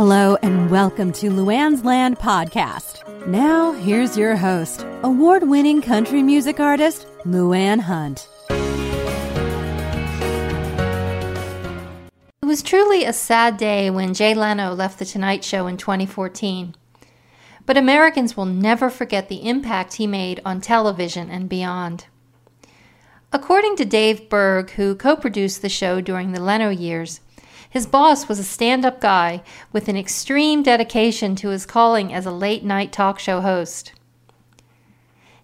Hello and welcome to Luanne's Land podcast. Now, here's your host, award winning country music artist, Luanne Hunt. It was truly a sad day when Jay Leno left The Tonight Show in 2014. But Americans will never forget the impact he made on television and beyond. According to Dave Berg, who co produced the show during the Leno years, his boss was a stand up guy with an extreme dedication to his calling as a late night talk show host.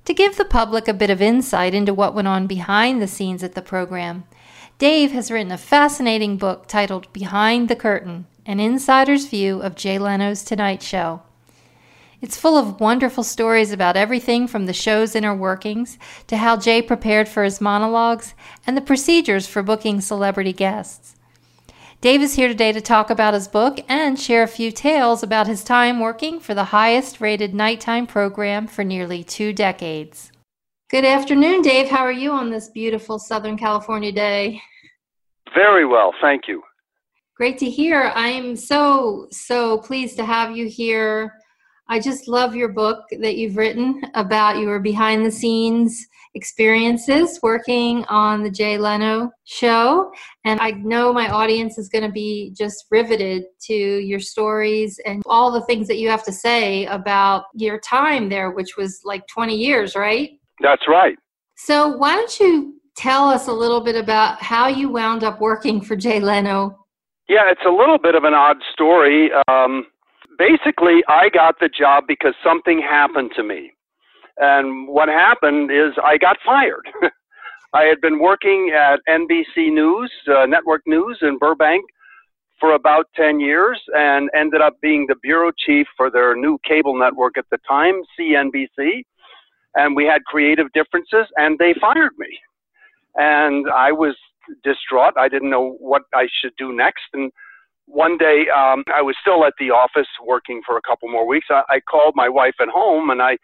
To give the public a bit of insight into what went on behind the scenes at the program, Dave has written a fascinating book titled Behind the Curtain An Insider's View of Jay Leno's Tonight Show. It's full of wonderful stories about everything from the show's inner workings to how Jay prepared for his monologues and the procedures for booking celebrity guests. Dave is here today to talk about his book and share a few tales about his time working for the highest rated nighttime program for nearly two decades. Good afternoon, Dave. How are you on this beautiful Southern California day? Very well, thank you. Great to hear. I'm so, so pleased to have you here. I just love your book that you've written about your behind the scenes experiences working on the Jay Leno show. And I know my audience is going to be just riveted to your stories and all the things that you have to say about your time there, which was like 20 years, right? That's right. So, why don't you tell us a little bit about how you wound up working for Jay Leno? Yeah, it's a little bit of an odd story. Um, basically, I got the job because something happened to me. And what happened is I got fired. I had been working at NBC News, uh, Network News in Burbank for about 10 years and ended up being the bureau chief for their new cable network at the time, CNBC. And we had creative differences and they fired me. And I was distraught. I didn't know what I should do next. And one day, um, I was still at the office working for a couple more weeks. I, I called my wife at home and I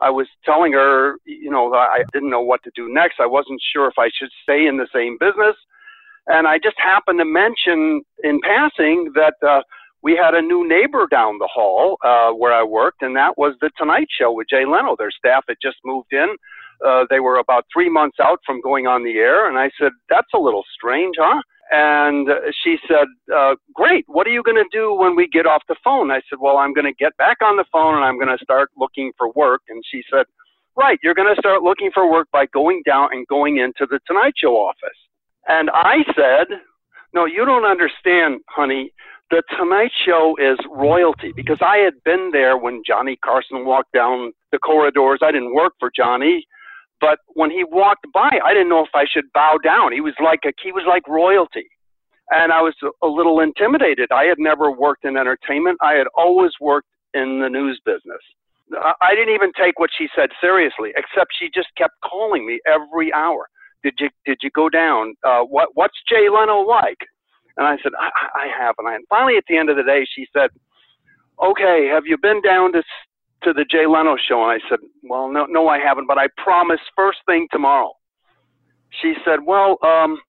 I was telling her, you know, I didn't know what to do next. I wasn't sure if I should stay in the same business. And I just happened to mention in passing that uh, we had a new neighbor down the hall uh, where I worked, and that was The Tonight Show with Jay Leno. Their staff had just moved in. Uh, they were about three months out from going on the air, and I said, That's a little strange, huh? And she said, uh, Great. What are you going to do when we get off the phone? I said, Well, I'm going to get back on the phone and I'm going to start looking for work. And she said, Right. You're going to start looking for work by going down and going into the Tonight Show office. And I said, No, you don't understand, honey. The Tonight Show is royalty because I had been there when Johnny Carson walked down the corridors. I didn't work for Johnny. But when he walked by, I didn't know if I should bow down. He was like a, he was like royalty, and I was a little intimidated. I had never worked in entertainment. I had always worked in the news business. I didn't even take what she said seriously, except she just kept calling me every hour. Did you did you go down? Uh, what what's Jay Leno like? And I said I, I haven't. And finally, at the end of the day, she said, "Okay, have you been down to to the Jay Leno show, and I said, "Well, no, no, I haven't, but I promise first thing tomorrow." She said, "Well, um,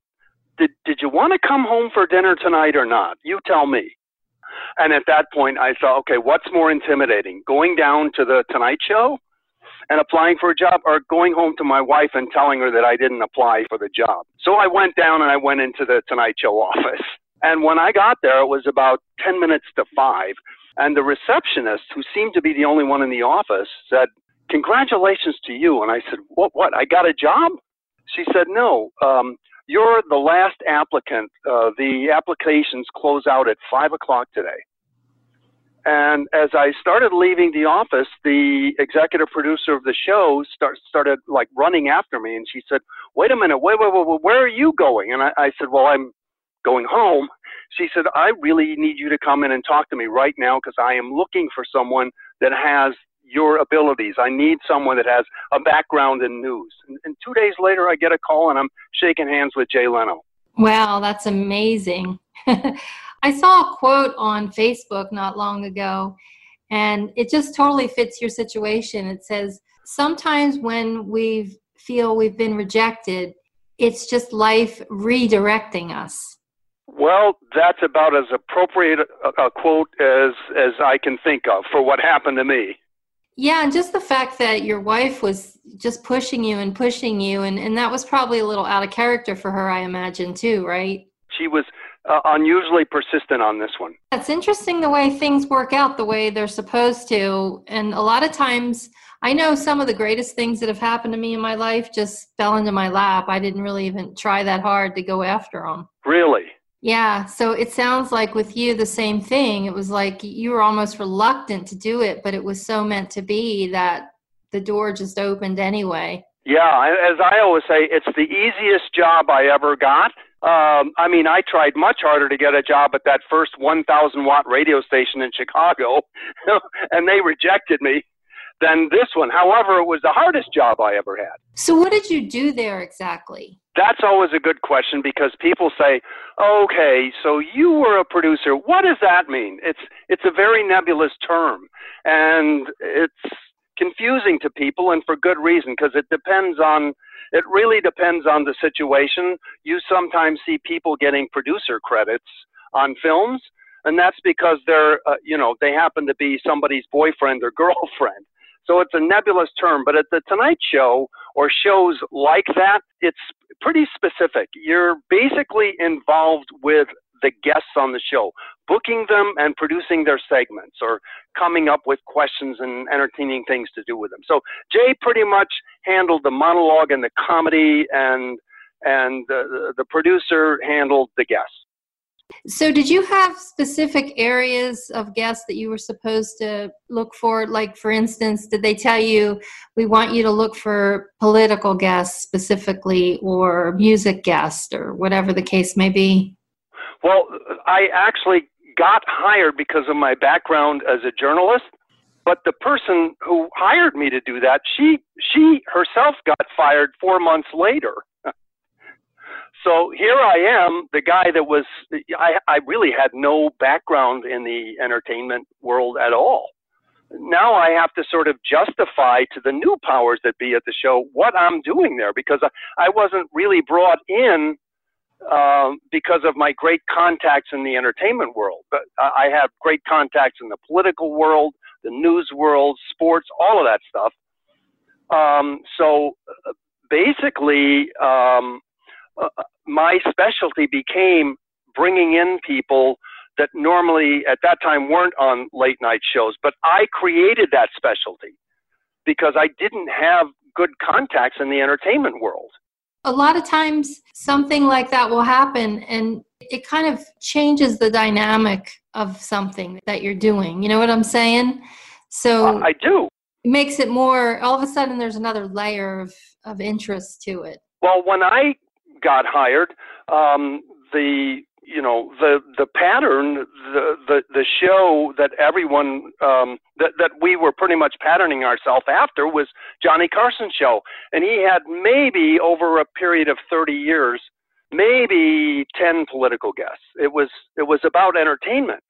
did did you want to come home for dinner tonight or not? You tell me." And at that point, I thought, okay, what's more intimidating, going down to the Tonight Show and applying for a job, or going home to my wife and telling her that I didn't apply for the job? So I went down and I went into the Tonight Show office. And when I got there, it was about 10 minutes to five. And the receptionist, who seemed to be the only one in the office, said, Congratulations to you. And I said, What? What? I got a job? She said, No. Um, you're the last applicant. Uh, the applications close out at five o'clock today. And as I started leaving the office, the executive producer of the show start, started like running after me, and she said, "Wait a minute, wait, wait, wait, wait where are you going?" And I, I said, "Well, I'm going home." She said, I really need you to come in and talk to me right now because I am looking for someone that has your abilities. I need someone that has a background in news. And, and two days later, I get a call and I'm shaking hands with Jay Leno. Wow, that's amazing. I saw a quote on Facebook not long ago, and it just totally fits your situation. It says, Sometimes when we feel we've been rejected, it's just life redirecting us. Well, that's about as appropriate a, a quote as as I can think of for what happened to me. Yeah, and just the fact that your wife was just pushing you and pushing you, and, and that was probably a little out of character for her, I imagine, too, right? She was uh, unusually persistent on this one. It's interesting the way things work out the way they're supposed to. And a lot of times, I know some of the greatest things that have happened to me in my life just fell into my lap. I didn't really even try that hard to go after them. Really? Yeah, so it sounds like with you the same thing. It was like you were almost reluctant to do it, but it was so meant to be that the door just opened anyway. Yeah, as I always say, it's the easiest job I ever got. Um, I mean, I tried much harder to get a job at that first 1,000 watt radio station in Chicago, and they rejected me than this one. However, it was the hardest job I ever had. So, what did you do there exactly? That's always a good question because people say, "Okay, so you were a producer. What does that mean?" It's it's a very nebulous term, and it's confusing to people, and for good reason because it depends on it really depends on the situation. You sometimes see people getting producer credits on films, and that's because they're, uh, you know, they happen to be somebody's boyfriend or girlfriend. So it's a nebulous term, but at the Tonight Show or shows like that, it's pretty specific. You're basically involved with the guests on the show, booking them and producing their segments or coming up with questions and entertaining things to do with them. So Jay pretty much handled the monologue and the comedy and and uh, the, the producer handled the guests. So, did you have specific areas of guests that you were supposed to look for? Like, for instance, did they tell you we want you to look for political guests specifically, or music guests, or whatever the case may be? Well, I actually got hired because of my background as a journalist, but the person who hired me to do that, she she herself got fired 4 months later. So here I am, the guy that was I I really had no background in the entertainment world at all. Now I have to sort of justify to the new powers that be at the show what I'm doing there because I, I wasn't really brought in um, because of my great contacts in the entertainment world. But I have great contacts in the political world, the news world, sports, all of that stuff. Um, so uh, basically, um, uh, my specialty became bringing in people that normally at that time weren't on late night shows, but I created that specialty because I didn't have good contacts in the entertainment world a lot of times something like that will happen and it kind of changes the dynamic of something that you're doing. You know what I'm saying? So uh, I do. It makes it more all of a sudden there's another layer of, of interest to it. Well, when I got hired, um, the you know the the pattern the the the show that everyone um that that we were pretty much patterning ourselves after was Johnny Carson's show. And he had maybe over a period of 30 years maybe 10 political guests. It was it was about entertainment.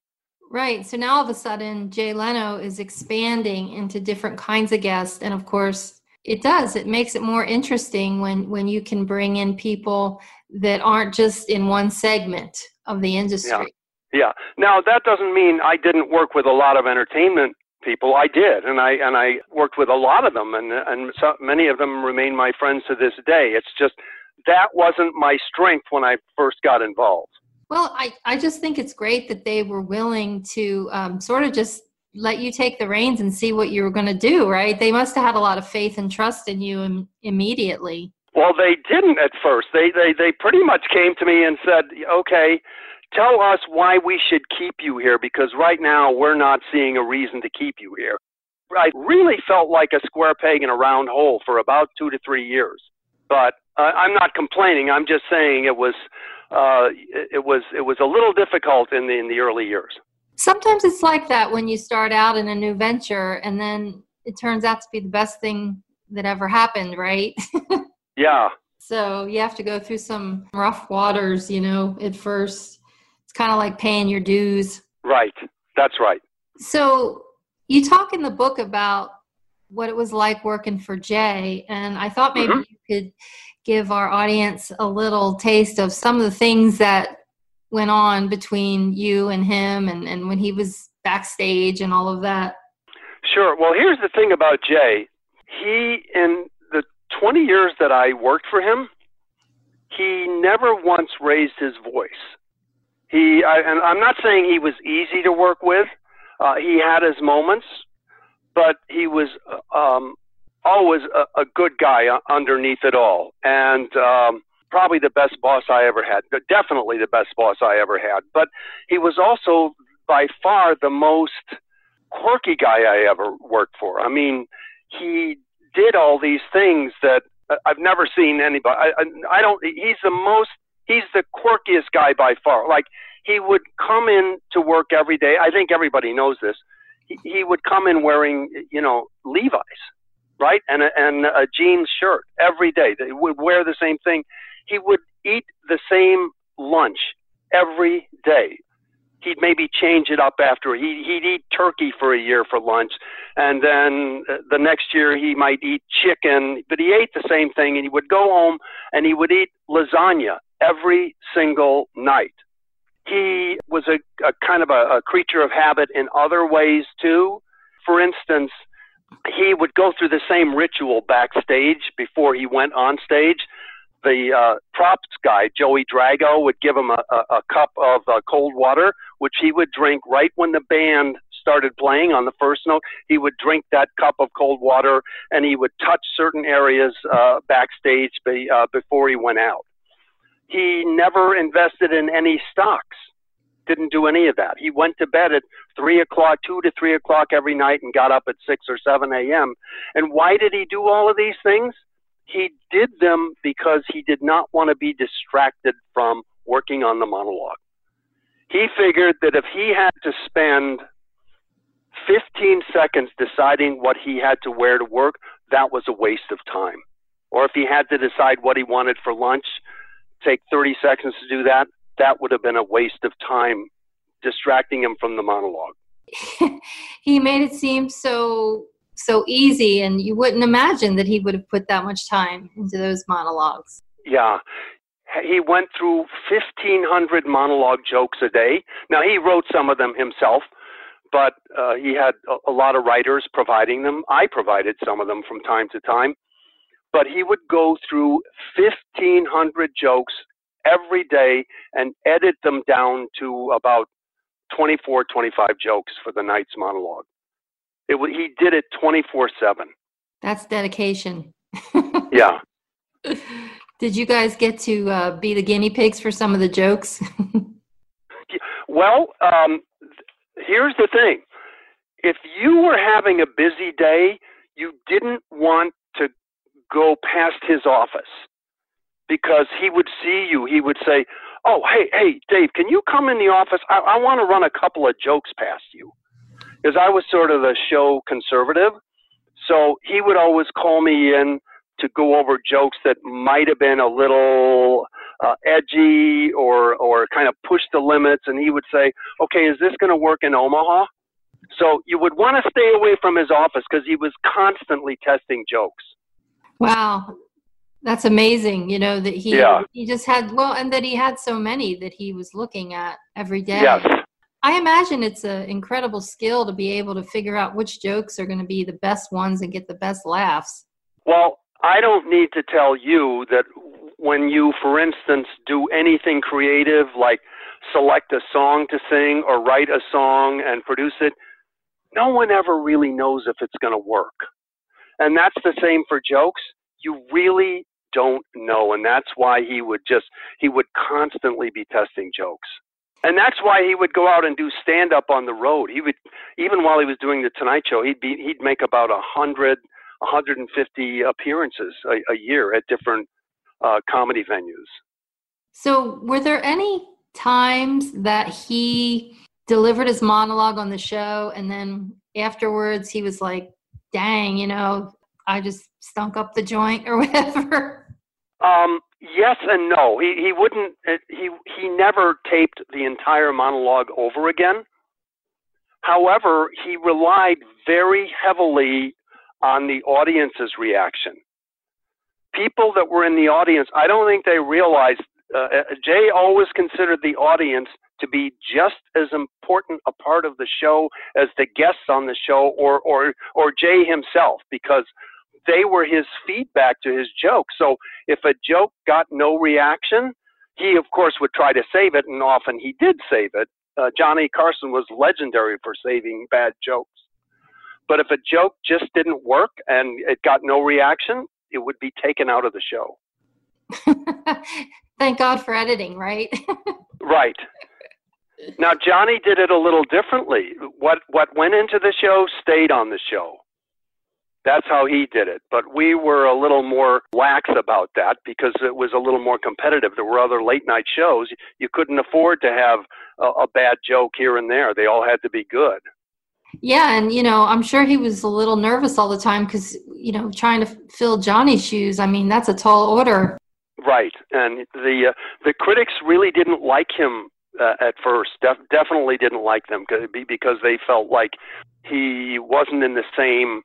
Right. So now all of a sudden Jay Leno is expanding into different kinds of guests. And of course it does it makes it more interesting when when you can bring in people that aren't just in one segment of the industry. Yeah. Yeah. Now that doesn't mean I didn't work with a lot of entertainment people. I did, and I and I worked with a lot of them, and and so many of them remain my friends to this day. It's just that wasn't my strength when I first got involved. Well, I I just think it's great that they were willing to um, sort of just let you take the reins and see what you were going to do. Right? They must have had a lot of faith and trust in you Im- immediately. Well, they didn't at first. They they they pretty much came to me and said, "Okay, tell us why we should keep you here because right now we're not seeing a reason to keep you here." I really felt like a square peg in a round hole for about 2 to 3 years. But uh, I'm not complaining. I'm just saying it was uh, it was it was a little difficult in the in the early years. Sometimes it's like that when you start out in a new venture and then it turns out to be the best thing that ever happened, right? Yeah. So you have to go through some rough waters, you know, at first. It's kind of like paying your dues. Right. That's right. So you talk in the book about what it was like working for Jay, and I thought maybe mm-hmm. you could give our audience a little taste of some of the things that went on between you and him and, and when he was backstage and all of that? Sure. Well, here's the thing about Jay. He, in the 20 years that I worked for him, he never once raised his voice. He, I, and I'm not saying he was easy to work with. Uh, he had his moments, but he was um, always a, a good guy underneath it all, and um, probably the best boss I ever had. Definitely the best boss I ever had. But he was also by far the most quirky guy I ever worked for. I mean, he did all these things that uh, I've never seen anybody. I, I, I don't. He's the most. He's the quirkiest guy by far. Like he would come in to work every day. I think everybody knows this. He, he would come in wearing, you know, Levi's, right, and a, and a jeans shirt every day. They would wear the same thing. He would eat the same lunch every day. He'd maybe change it up after he he'd eat turkey for a year for lunch and then uh, the next year he might eat chicken but he ate the same thing and he would go home and he would eat lasagna every single night. He was a, a kind of a, a creature of habit in other ways too. For instance he would go through the same ritual backstage before he went on stage the uh, props guy, Joey Drago, would give him a, a, a cup of uh, cold water, which he would drink right when the band started playing on the first note. He would drink that cup of cold water and he would touch certain areas uh, backstage be, uh, before he went out. He never invested in any stocks. Didn't do any of that. He went to bed at three o'clock, two to three o'clock every night, and got up at six or seven a.m. And why did he do all of these things? He did them because he did not want to be distracted from working on the monologue. He figured that if he had to spend 15 seconds deciding what he had to wear to work, that was a waste of time. Or if he had to decide what he wanted for lunch, take 30 seconds to do that, that would have been a waste of time distracting him from the monologue. he made it seem so so easy and you wouldn't imagine that he would have put that much time into those monologues. Yeah. He went through 1500 monologue jokes a day. Now he wrote some of them himself but uh, he had a, a lot of writers providing them. I provided some of them from time to time. But he would go through 1500 jokes every day and edit them down to about 24 25 jokes for the night's monologue it, he did it 24 7. That's dedication. yeah. Did you guys get to uh, be the guinea pigs for some of the jokes? well, um, here's the thing. If you were having a busy day, you didn't want to go past his office because he would see you. He would say, Oh, hey, hey, Dave, can you come in the office? I, I want to run a couple of jokes past you because I was sort of the show conservative. So he would always call me in to go over jokes that might have been a little uh, edgy or or kind of push the limits, and he would say, "Okay, is this going to work in Omaha?" So you would want to stay away from his office because he was constantly testing jokes. Wow, that's amazing. You know that he yeah. he just had well, and that he had so many that he was looking at every day. Yes. I imagine it's an incredible skill to be able to figure out which jokes are going to be the best ones and get the best laughs. Well, I don't need to tell you that when you, for instance, do anything creative like select a song to sing or write a song and produce it, no one ever really knows if it's going to work. And that's the same for jokes. You really don't know. And that's why he would just, he would constantly be testing jokes and that's why he would go out and do stand up on the road. He would even while he was doing the Tonight Show, he'd be he'd make about a hundred, a 150 appearances a, a year at different uh, comedy venues. So, were there any times that he delivered his monologue on the show, and then afterwards he was like, "Dang, you know, I just stunk up the joint" or whatever? Um, yes and no. He he wouldn't. Uh, he he never taped the entire monologue over again. However, he relied very heavily on the audience's reaction. People that were in the audience, I don't think they realized uh, uh, Jay always considered the audience to be just as important a part of the show as the guests on the show or or or Jay himself because they were his feedback to his joke. So if a joke got no reaction, he of course would try to save it, and often he did save it. Uh, Johnny Carson was legendary for saving bad jokes. But if a joke just didn't work and it got no reaction, it would be taken out of the show. Thank God for editing, right? right. Now Johnny did it a little differently. What what went into the show stayed on the show. That's how he did it. But we were a little more lax about that because it was a little more competitive. There were other late night shows. You couldn't afford to have a, a bad joke here and there. They all had to be good. Yeah, and you know, I'm sure he was a little nervous all the time because you know, trying to fill Johnny's shoes. I mean, that's a tall order. Right, and the uh, the critics really didn't like him uh, at first. Def- definitely didn't like them because they felt like he wasn't in the same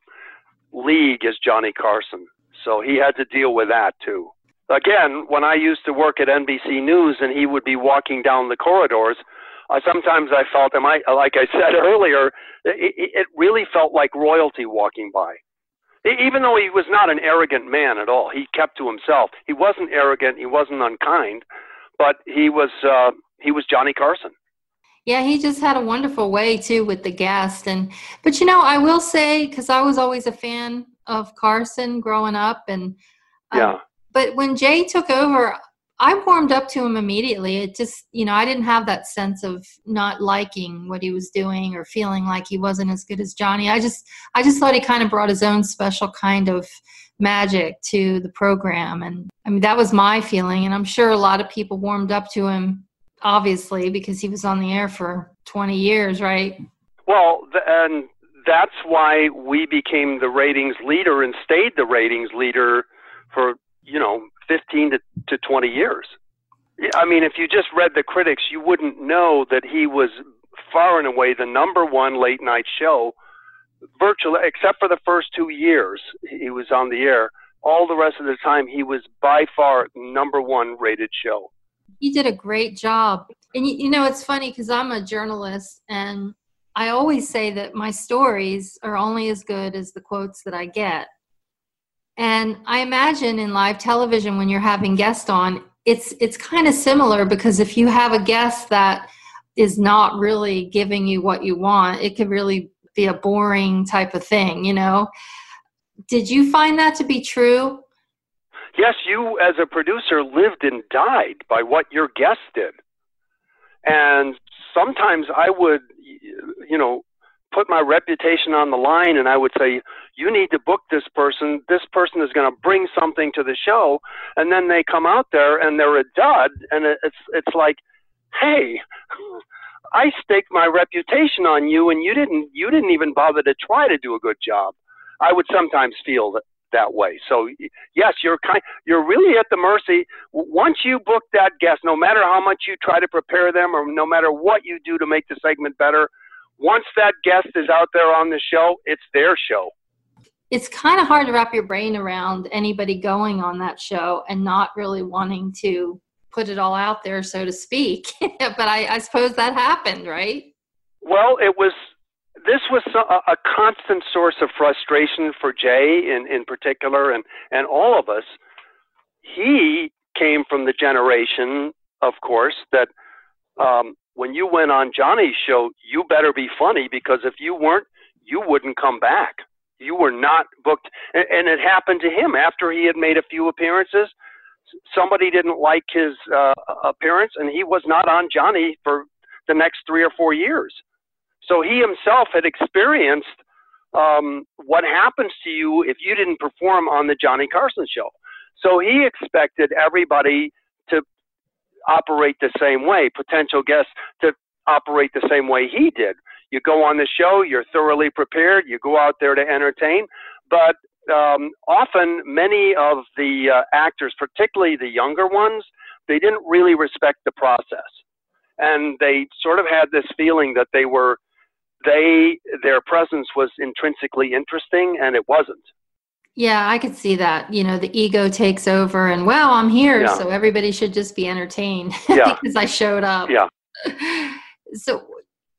league as Johnny Carson. So he had to deal with that too. Again, when I used to work at NBC News and he would be walking down the corridors, uh, sometimes I felt, am I, like I said earlier, it, it really felt like royalty walking by. Even though he was not an arrogant man at all, he kept to himself. He wasn't arrogant. He wasn't unkind, but he was uh, he was Johnny Carson. Yeah, he just had a wonderful way too with the guest, and but you know, I will say because I was always a fan of Carson growing up, and um, yeah. But when Jay took over, I warmed up to him immediately. It just, you know, I didn't have that sense of not liking what he was doing or feeling like he wasn't as good as Johnny. I just, I just thought he kind of brought his own special kind of magic to the program, and I mean that was my feeling, and I'm sure a lot of people warmed up to him obviously, because he was on the air for 20 years, right? Well, and that's why we became the ratings leader and stayed the ratings leader for, you know, 15 to, to 20 years. I mean, if you just read the critics, you wouldn't know that he was far and away the number one late night show, virtually, except for the first two years he was on the air. All the rest of the time, he was by far number one rated show you did a great job. And you, you know, it's funny because I'm a journalist and I always say that my stories are only as good as the quotes that I get. And I imagine in live television when you're having guests on, it's it's kind of similar because if you have a guest that is not really giving you what you want, it could really be a boring type of thing, you know. Did you find that to be true? Yes, you as a producer lived and died by what your guest did. And sometimes I would, you know, put my reputation on the line and I would say, you need to book this person. This person is going to bring something to the show. And then they come out there and they're a dud. And it's, it's like, hey, I staked my reputation on you and you didn't, you didn't even bother to try to do a good job. I would sometimes feel that, that way. So yes, you're kind, you're really at the mercy. Once you book that guest, no matter how much you try to prepare them, or no matter what you do to make the segment better, once that guest is out there on the show, it's their show. It's kind of hard to wrap your brain around anybody going on that show and not really wanting to put it all out there, so to speak. but I, I suppose that happened, right? Well, it was this was a, a constant source of frustration for Jay in, in particular and, and all of us. He came from the generation, of course, that um, when you went on Johnny's show, you better be funny because if you weren't, you wouldn't come back. You were not booked. And, and it happened to him after he had made a few appearances. Somebody didn't like his uh, appearance, and he was not on Johnny for the next three or four years. So he himself had experienced um, what happens to you if you didn't perform on the Johnny Carson show. So he expected everybody to operate the same way, potential guests to operate the same way he did. You go on the show, you're thoroughly prepared, you go out there to entertain, but um, often many of the uh, actors, particularly the younger ones, they didn't really respect the process. And they sort of had this feeling that they were they their presence was intrinsically interesting, and it wasn't. Yeah, I could see that. You know, the ego takes over, and well, I'm here, Yeah. so everybody should just be entertained Yeah. because I showed up. Yeah. So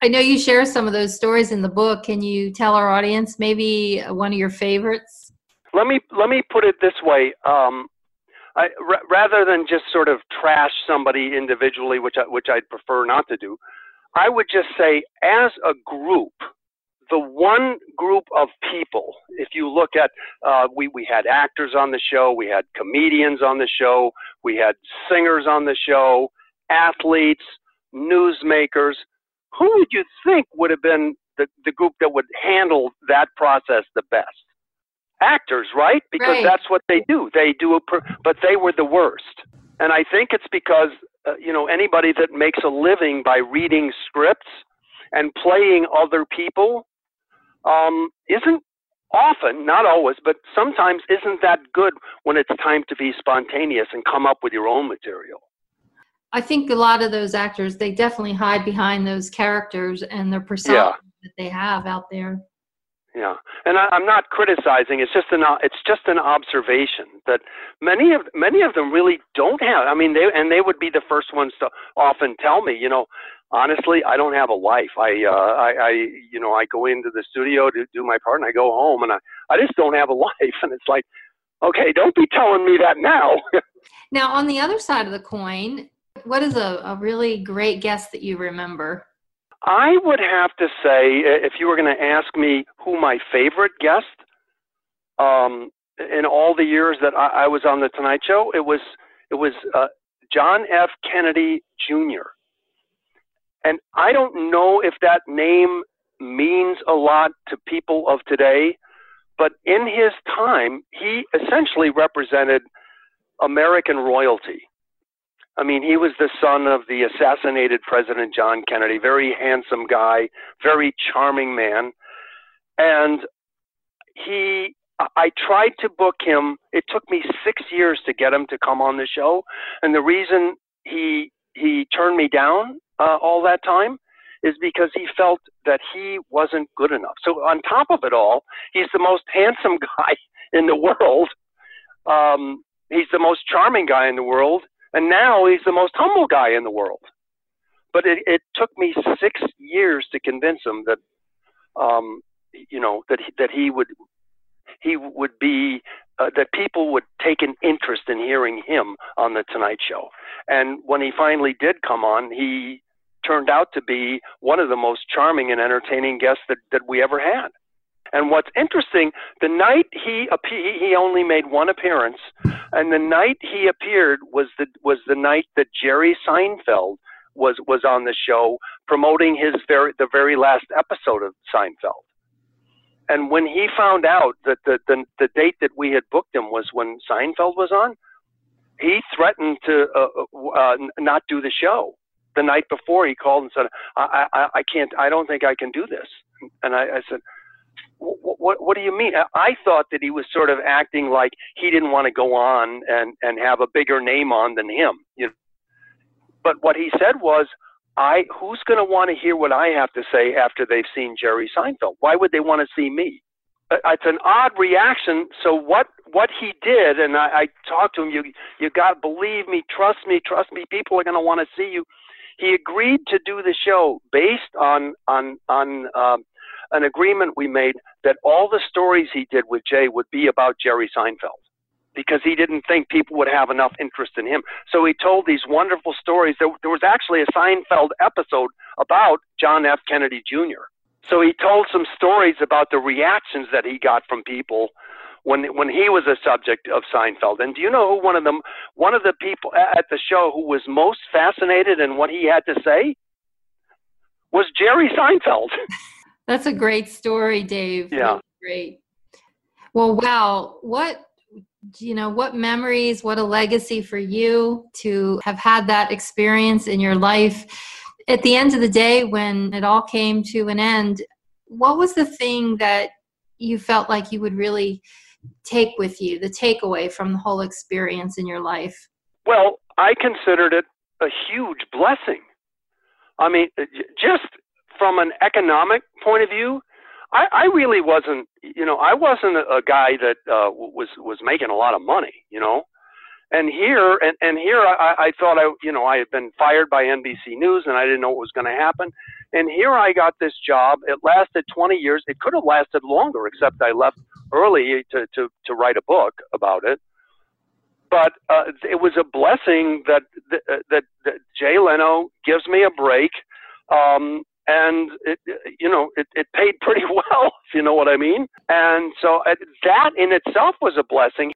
I know you share some of those stories in the book. Can you tell our audience maybe one of your favorites? let me let me put it this way. Um, I, r- rather than just sort of trash somebody individually, which I, which I'd prefer not to do, I would just say, as a group, the one group of people. If you look at, uh, we we had actors on the show, we had comedians on the show, we had singers on the show, athletes, newsmakers. Who would you think would have been the, the group that would handle that process the best? actors, right? Because Right. that's what they do. They do a, per- but they were the worst. And I think it's because uh, you know anybody that makes a living by reading scripts and playing other people um, isn't often, not always, but sometimes isn't that good when it's time to be spontaneous and come up with your own material. I think a lot of those actors, they definitely hide behind those characters and their persona Yeah. that they have out there. Yeah, and I, I'm not criticizing. It's just an it's just an observation that many of many of them really don't have. I mean, they and they would be the first ones to often tell me, you know, honestly, I don't have a life. I uh, I, I you know I go into the studio to do my part, and I go home, and I I just don't have a life. And it's like, okay, don't be telling me that now. Now, on the other side of the coin, what is a, a really great guest that you remember? I would have to say, if you were going to ask me who my favorite guest um, in all the years that I, I was on the Tonight Show, it was it was uh, John F. Kennedy Jr. And I don't know if that name means a lot to people of today, but in his time, he essentially represented American royalty. I mean, he was the son of the assassinated President John Kennedy, very handsome guy, very charming man. And he, I- tried to book him. It took me six years to get him to come on the show. And the reason he, he turned me down uh, all that time is because he felt that he wasn't good enough. So on top of it all, he's the most handsome guy in the world. Um, he's the most charming guy in the world and now he's the most humble guy in the world. But it, it took me six years to convince him that, um, you know, that he, that he would he would be uh, that people would take an interest in hearing him on the Tonight Show. And when he finally did come on, he turned out to be one of the most charming and entertaining guests that, that we ever had. And what's interesting, the night he he only made one appearance, and the night he appeared was the was the night that Jerry Seinfeld was was on the show promoting his very the very last episode of Seinfeld. And when he found out that the the, the date that we had booked him was when Seinfeld was on, he threatened to uh, uh, not do the show. The night before, he called and said, "I I, I can't. I don't think I can do this." And I, I said, what, what, do you mean? I thought that he was sort of acting like he didn't want to go on and, and have a bigger name on than him. You know? But what he said was, I who's going to want to hear what I have to say after they've seen Jerry Seinfeld? Why would they want to see me? It's an odd reaction. So what what he did, and I, I talked to him. You you got believe me, trust me, trust me. People are going to want to see you. He agreed to do the show based on on on. Um, an agreement we made that all the stories he did with Jay would be about Jerry Seinfeld because he didn't think people would have enough interest in him. So he told these wonderful stories. There, there was actually a Seinfeld episode about John F. Kennedy Jr. So he told some stories about the reactions that he got from people when when he was a subject of Seinfeld. And do you know who one of them one of the people at the show who was most fascinated in what he had to say was Jerry Seinfeld. That's a great story, Dave. Yeah. Really great. Well, wow. What you know, what memories, what a legacy for you to have had that experience in your life. At the end of the day, when it all came to an end, what was the thing that you felt like you would really take with you, the takeaway from the whole experience in your life? Well, I considered it a huge blessing. I mean, just from an economic point of view, I, I really wasn't, you know, I wasn't a, a guy that uh, was was making a lot of money, you know. And here, and, and here, I, I thought I, you know, I had been fired by NBC News, and I didn't know what was going to happen. And here I got this job. It lasted 20 years. It could have lasted longer, except I left early to to to write a book about it. But uh, it was a blessing that that, that that Jay Leno gives me a break. Um, and it you know it, it paid pretty well if you know what i mean. And so uh, that in itself was a blessing.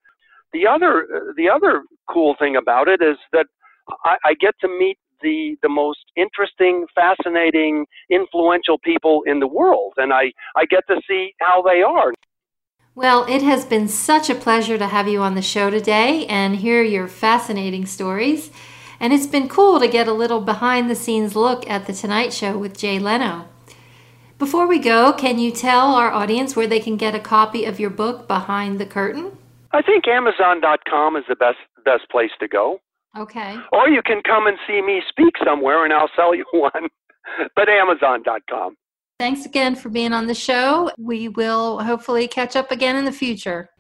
The other uh, the other cool thing about it is that I, I get to meet the the most interesting fascinating influential people in the world and i i get to see how they are. Well, it has been such a pleasure to have you on the show today and hear your fascinating stories. And it's been cool to get a little behind the scenes look at The Tonight Show with Jay Leno. Before we go, can you tell our audience where they can get a copy of your book, Behind the Curtain? I think Amazon.com is the best best place to go. Okay. Or you can come and see me speak somewhere and I'll sell you one. but Amazon.com. Thanks again for being on the show. We will hopefully catch up again in the future.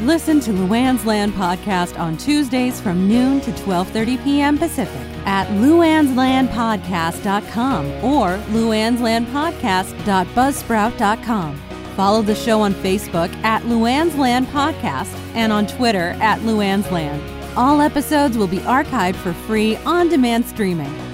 Listen to Luanne's Land podcast on Tuesdays from noon to 12:30 p.m. Pacific at luannslandpodcast.com or luannslandpodcast.buzzsprout.com. Follow the show on Facebook at Luanne's Land Podcast and on Twitter at Luanne's Land. All episodes will be archived for free on demand streaming.